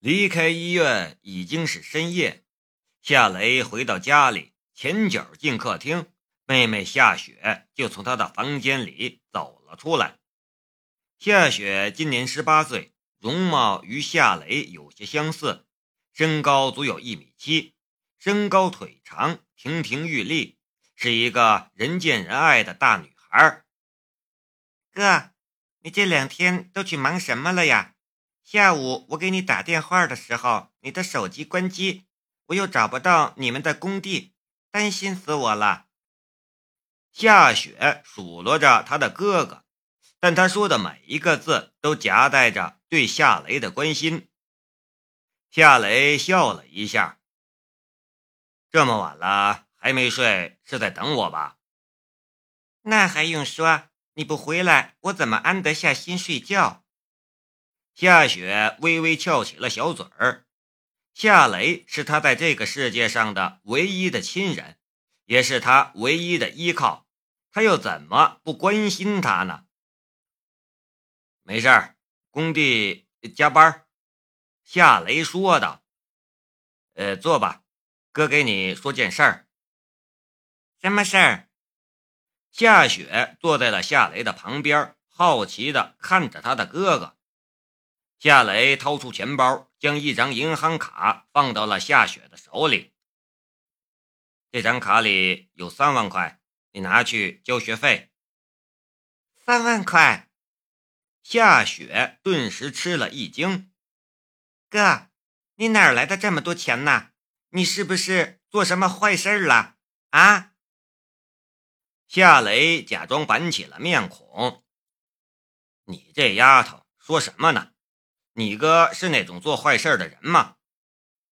离开医院已经是深夜，夏雷回到家里，前脚进客厅，妹妹夏雪就从他的房间里走了出来。夏雪今年十八岁，容貌与夏雷有些相似，身高足有一米七，身高腿长，亭亭玉立，是一个人见人爱的大女孩。哥，你这两天都去忙什么了呀？下午我给你打电话的时候，你的手机关机，我又找不到你们的工地，担心死我了。夏雪数落着他的哥哥，但他说的每一个字都夹带着对夏雷的关心。夏雷笑了一下：“这么晚了还没睡，是在等我吧？”那还用说，你不回来，我怎么安得下心睡觉？夏雪微微翘起了小嘴儿。夏雷是他在这个世界上的唯一的亲人，也是他唯一的依靠，他又怎么不关心他呢？没事儿，工地加班。夏雷说道：“呃，坐吧，哥给你说件事儿。”什么事儿？夏雪坐在了夏雷的旁边，好奇的看着他的哥哥。夏雷掏出钱包，将一张银行卡放到了夏雪的手里。这张卡里有三万块，你拿去交学费。三万块，夏雪顿时吃了一惊。哥，你哪来的这么多钱呢？你是不是做什么坏事了啊？夏雷假装板起了面孔。你这丫头说什么呢？你哥是那种做坏事的人吗？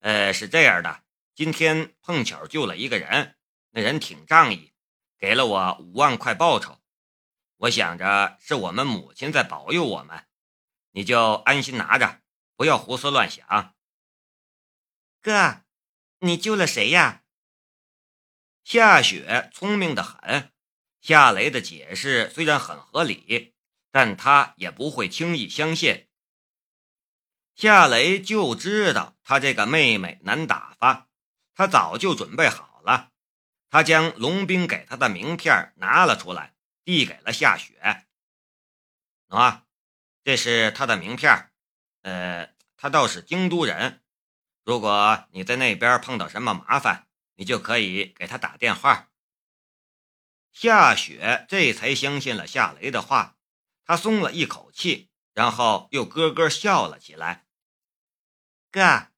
呃，是这样的，今天碰巧救了一个人，那人挺仗义，给了我五万块报酬。我想着是我们母亲在保佑我们，你就安心拿着，不要胡思乱想。哥，你救了谁呀？夏雪聪明的很，夏雷的解释虽然很合理，但他也不会轻易相信。夏雷就知道他这个妹妹难打发，他早就准备好了。他将龙兵给他的名片拿了出来，递给了夏雪。喏，这是他的名片。呃，他倒是京都人。如果你在那边碰到什么麻烦，你就可以给他打电话。夏雪这才相信了夏雷的话，他松了一口气，然后又咯咯笑了起来。哥，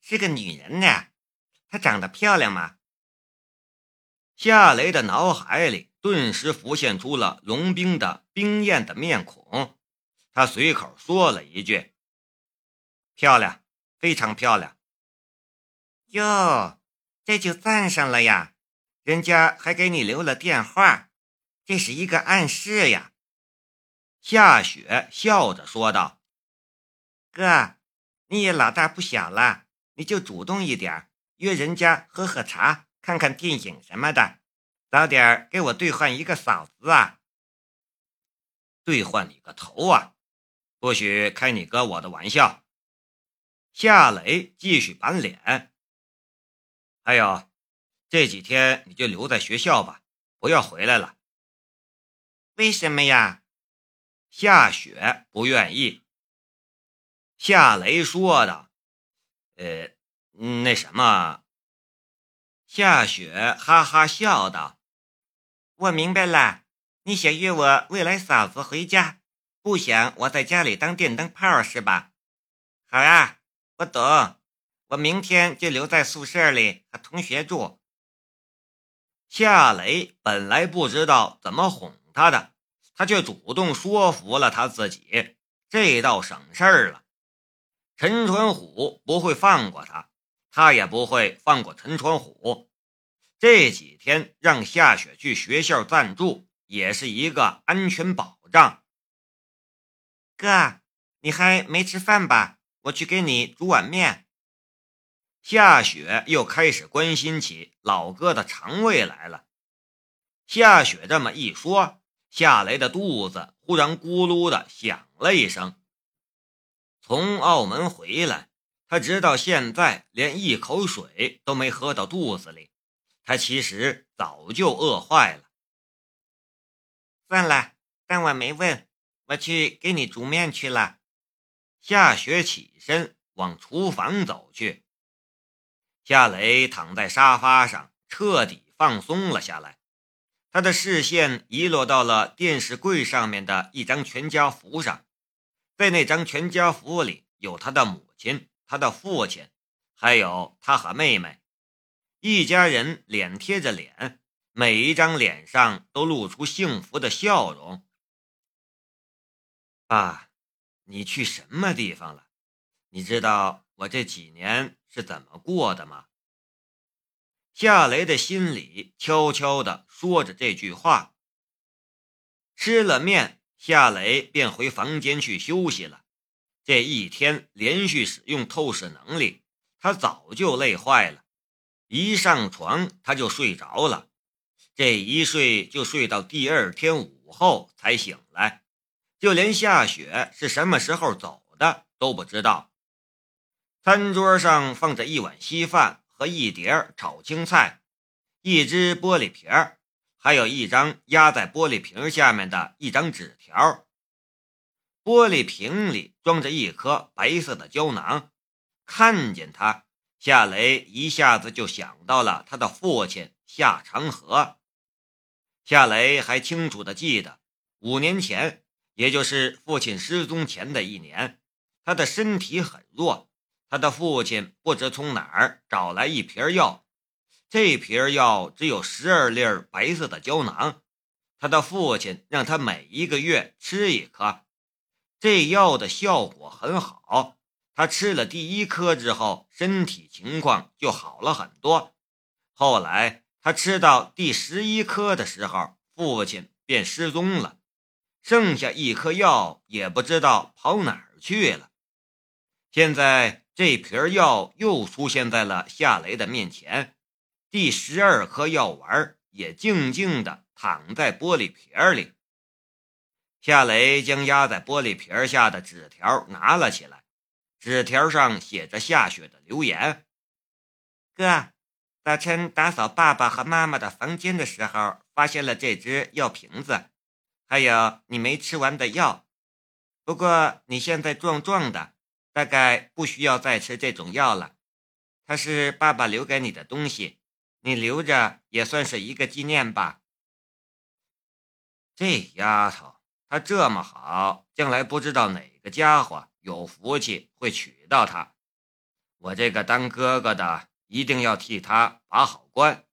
是个女人呢，她长得漂亮吗？夏雷的脑海里顿时浮现出了龙兵的冰艳的面孔，他随口说了一句：“漂亮，非常漂亮。”哟，这就赞上了呀！人家还给你留了电话，这是一个暗示呀。夏雪笑着说道：“哥。”你也老大不小了，你就主动一点，约人家喝喝茶、看看电影什么的，早点给我兑换一个嫂子啊！兑换你个头啊！不许开你哥我的玩笑！夏雷继续板脸。还有，这几天你就留在学校吧，不要回来了。为什么呀？夏雪不愿意。夏雷说的，呃，那什么？夏雪哈哈笑道：“我明白了，你想约我未来嫂子回家，不想我在家里当电灯泡是吧？好啊，我懂，我明天就留在宿舍里和同学住。”夏雷本来不知道怎么哄他的，他却主动说服了他自己，这倒省事儿了。陈传虎不会放过他，他也不会放过陈传虎。这几天让夏雪去学校暂住，也是一个安全保障。哥，你还没吃饭吧？我去给你煮碗面。夏雪又开始关心起老哥的肠胃来了。夏雪这么一说，夏雷的肚子忽然咕噜的响了一声。从澳门回来，他直到现在连一口水都没喝到肚子里，他其实早就饿坏了。算了，当我没问，我去给你煮面去了。夏雪起身往厨房走去。夏雷躺在沙发上，彻底放松了下来。他的视线遗落到了电视柜上面的一张全家福上，在那张全家福里有他的母亲、他的父亲，还有他和妹妹，一家人脸贴着脸，每一张脸上都露出幸福的笑容。爸，你去什么地方了？你知道我这几年是怎么过的吗？夏雷的心里悄悄地说着这句话。吃了面，夏雷便回房间去休息了。这一天连续使用透视能力，他早就累坏了。一上床他就睡着了，这一睡就睡到第二天午后才醒来，就连夏雪是什么时候走的都不知道。餐桌上放着一碗稀饭。和一碟炒青菜，一只玻璃瓶儿，还有一张压在玻璃瓶下面的一张纸条。玻璃瓶里装着一颗白色的胶囊。看见它，夏雷一下子就想到了他的父亲夏长河。夏雷还清楚的记得，五年前，也就是父亲失踪前的一年，他的身体很弱。他的父亲不知从哪儿找来一瓶药，这瓶药只有十二粒白色的胶囊。他的父亲让他每一个月吃一颗，这药的效果很好。他吃了第一颗之后，身体情况就好了很多。后来他吃到第十一颗的时候，父亲便失踪了，剩下一颗药也不知道跑哪儿去了。现在。这瓶药又出现在了夏雷的面前，第十二颗药丸也静静地躺在玻璃瓶里。夏雷将压在玻璃瓶下的纸条拿了起来，纸条上写着夏雪的留言：“哥，早晨打扫爸爸和妈妈的房间的时候，发现了这只药瓶子，还有你没吃完的药。不过你现在壮壮的。”大概不需要再吃这种药了，它是爸爸留给你的东西，你留着也算是一个纪念吧。这丫头，她这么好，将来不知道哪个家伙有福气会娶到她。我这个当哥哥的一定要替她把好关。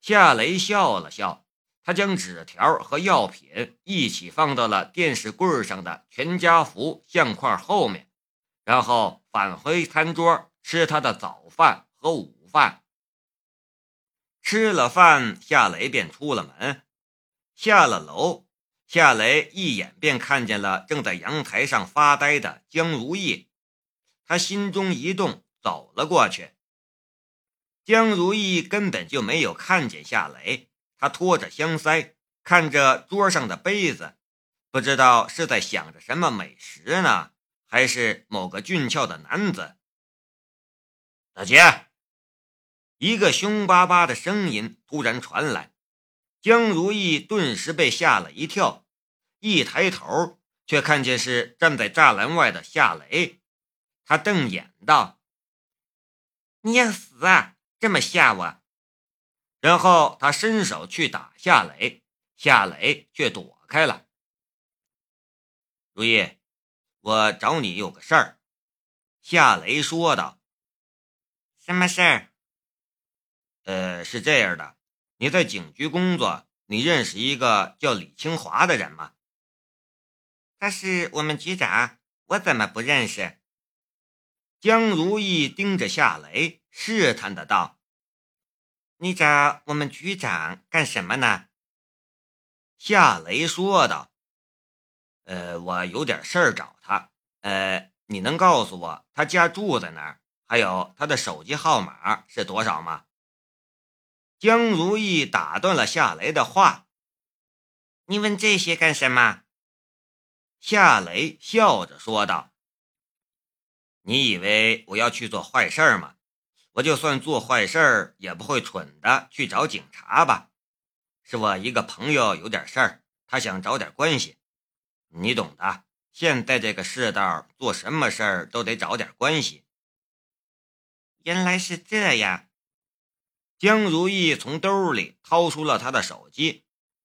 夏雷笑了笑。他将纸条和药品一起放到了电视柜上的全家福相框后面，然后返回餐桌吃他的早饭和午饭。吃了饭，夏雷便出了门，下了楼，夏雷一眼便看见了正在阳台上发呆的江如意，他心中一动，走了过去。江如意根本就没有看见夏雷。他拖着香腮，看着桌上的杯子，不知道是在想着什么美食呢，还是某个俊俏的男子。大姐，一个凶巴巴的声音突然传来，江如意顿时被吓了一跳，一抬头却看见是站在栅栏外的夏雷。他瞪眼道：“你要死啊！这么吓我！”然后他伸手去打夏雷，夏雷却躲开了。如意，我找你有个事儿。”夏雷说道。“什么事儿？”“呃，是这样的，你在警局工作，你认识一个叫李清华的人吗？”“他是我们局长，我怎么不认识？”江如意盯着夏雷，试探的道。你找我们局长干什么呢？夏雷说道：“呃，我有点事儿找他。呃，你能告诉我他家住在哪儿，还有他的手机号码是多少吗？”江如意打断了夏雷的话：“你问这些干什么？”夏雷笑着说道：“你以为我要去做坏事吗？我就算做坏事，也不会蠢的去找警察吧？是我一个朋友有点事儿，他想找点关系，你懂的。现在这个世道，做什么事儿都得找点关系。原来是这样。江如意从兜里掏出了他的手机，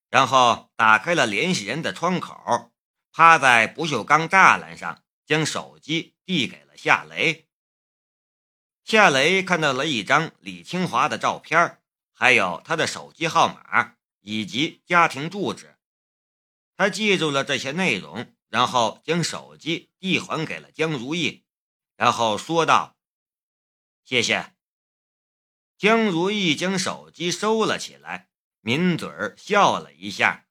然后打开了联系人的窗口，趴在不锈钢栅栏上，将手机递给了夏雷。夏雷看到了一张李清华的照片，还有他的手机号码以及家庭住址。他记住了这些内容，然后将手机递还给了江如意，然后说道：“谢谢。”江如意将手机收了起来，抿嘴笑了一下：“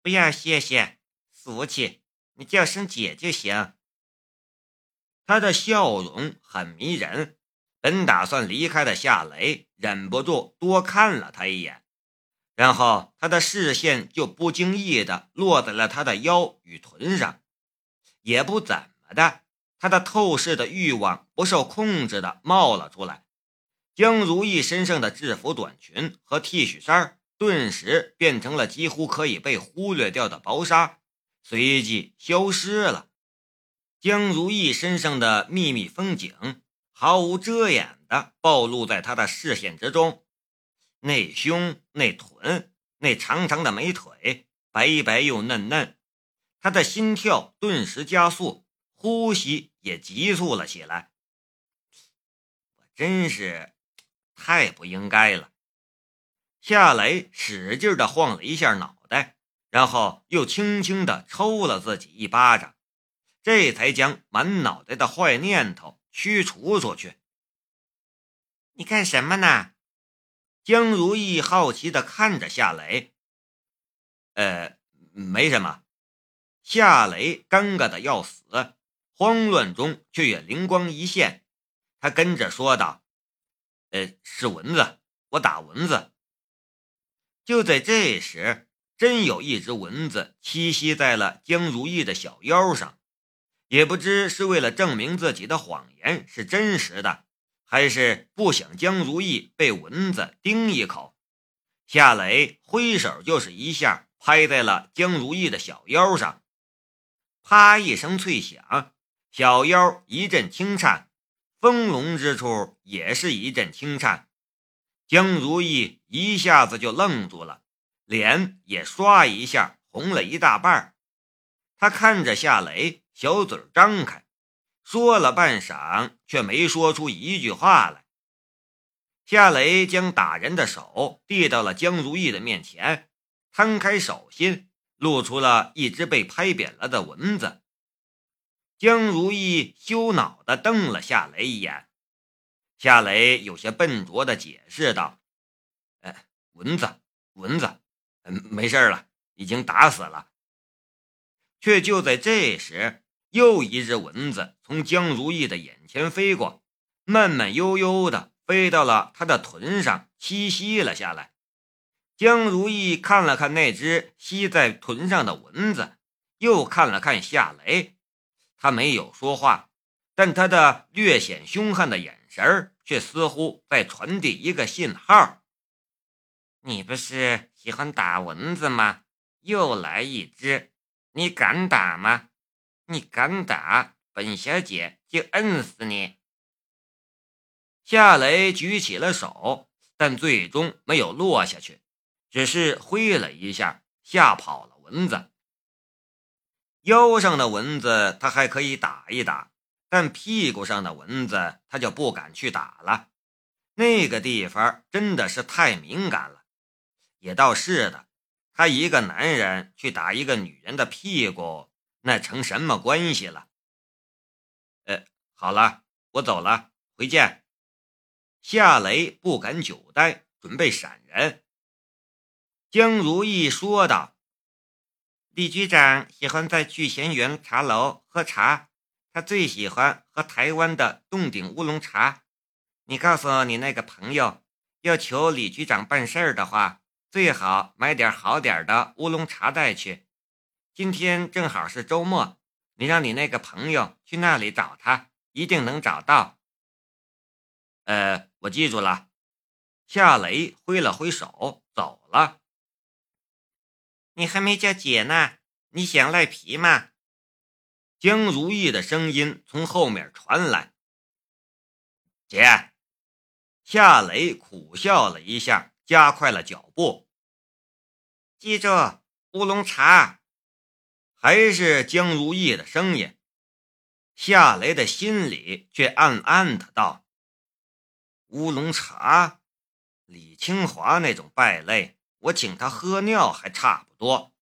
不要谢谢，俗气，你叫声姐就行。”他的笑容很迷人，本打算离开的夏雷忍不住多看了他一眼，然后他的视线就不经意的落在了他的腰与臀上，也不怎么的，他的透视的欲望不受控制的冒了出来。江如意身上的制服短裙和 T 恤衫顿时变成了几乎可以被忽略掉的薄纱，随即消失了。江如意身上的秘密风景毫无遮掩地暴露在他的视线之中，那胸、那臀、那长长的美腿，白白又嫩嫩。他的心跳顿时加速，呼吸也急促了起来。我真是太不应该了。夏雷使劲地晃了一下脑袋，然后又轻轻地抽了自己一巴掌。这才将满脑袋的坏念头驱除出去。你干什么呢？江如意好奇的看着夏雷。呃，没什么。夏雷尴尬的要死，慌乱中却也灵光一现，他跟着说道：“呃，是蚊子，我打蚊子。”就在这时，真有一只蚊子栖息在了江如意的小腰上。也不知是为了证明自己的谎言是真实的，还是不想江如意被蚊子叮一口，夏雷挥手就是一下拍在了江如意的小腰上，啪一声脆响，小腰一阵轻颤，丰隆之处也是一阵轻颤，江如意一下子就愣住了，脸也唰一下红了一大半他看着夏雷。小嘴张开，说了半晌，却没说出一句话来。夏雷将打人的手递到了江如意的面前，摊开手心，露出了一只被拍扁了的蚊子。江如意羞恼地瞪了夏雷一眼，夏雷有些笨拙地解释道：“哎，蚊子，蚊子，嗯，没事了，已经打死了。”却就在这时。又一只蚊子从江如意的眼前飞过，慢慢悠悠的飞到了他的臀上栖息了下来。江如意看了看那只吸在臀上的蚊子，又看了看夏雷，他没有说话，但他的略显凶悍的眼神却似乎在传递一个信号：“你不是喜欢打蚊子吗？又来一只，你敢打吗？”你敢打，本小姐就摁死你！夏雷举起了手，但最终没有落下去，只是挥了一下，吓跑了蚊子。腰上的蚊子他还可以打一打，但屁股上的蚊子他就不敢去打了。那个地方真的是太敏感了。也倒是的，他一个男人去打一个女人的屁股。那成什么关系了？呃，好了，我走了，回见。夏雷不敢久待，准备闪人。江如意说道：“李局长喜欢在聚贤园茶楼喝茶，他最喜欢喝台湾的洞顶乌龙茶。你告诉你那个朋友，要求李局长办事儿的话，最好买点好点的乌龙茶带去。”今天正好是周末，你让你那个朋友去那里找他，一定能找到。呃，我记住了。夏雷挥了挥手，走了。你还没叫姐呢，你想赖皮吗？江如意的声音从后面传来。姐，夏雷苦笑了一下，加快了脚步。记住，乌龙茶。还是江如意的声音。夏雷的心里却暗暗的道：“乌龙茶。”李清华那种败类，我请他喝尿还差不多。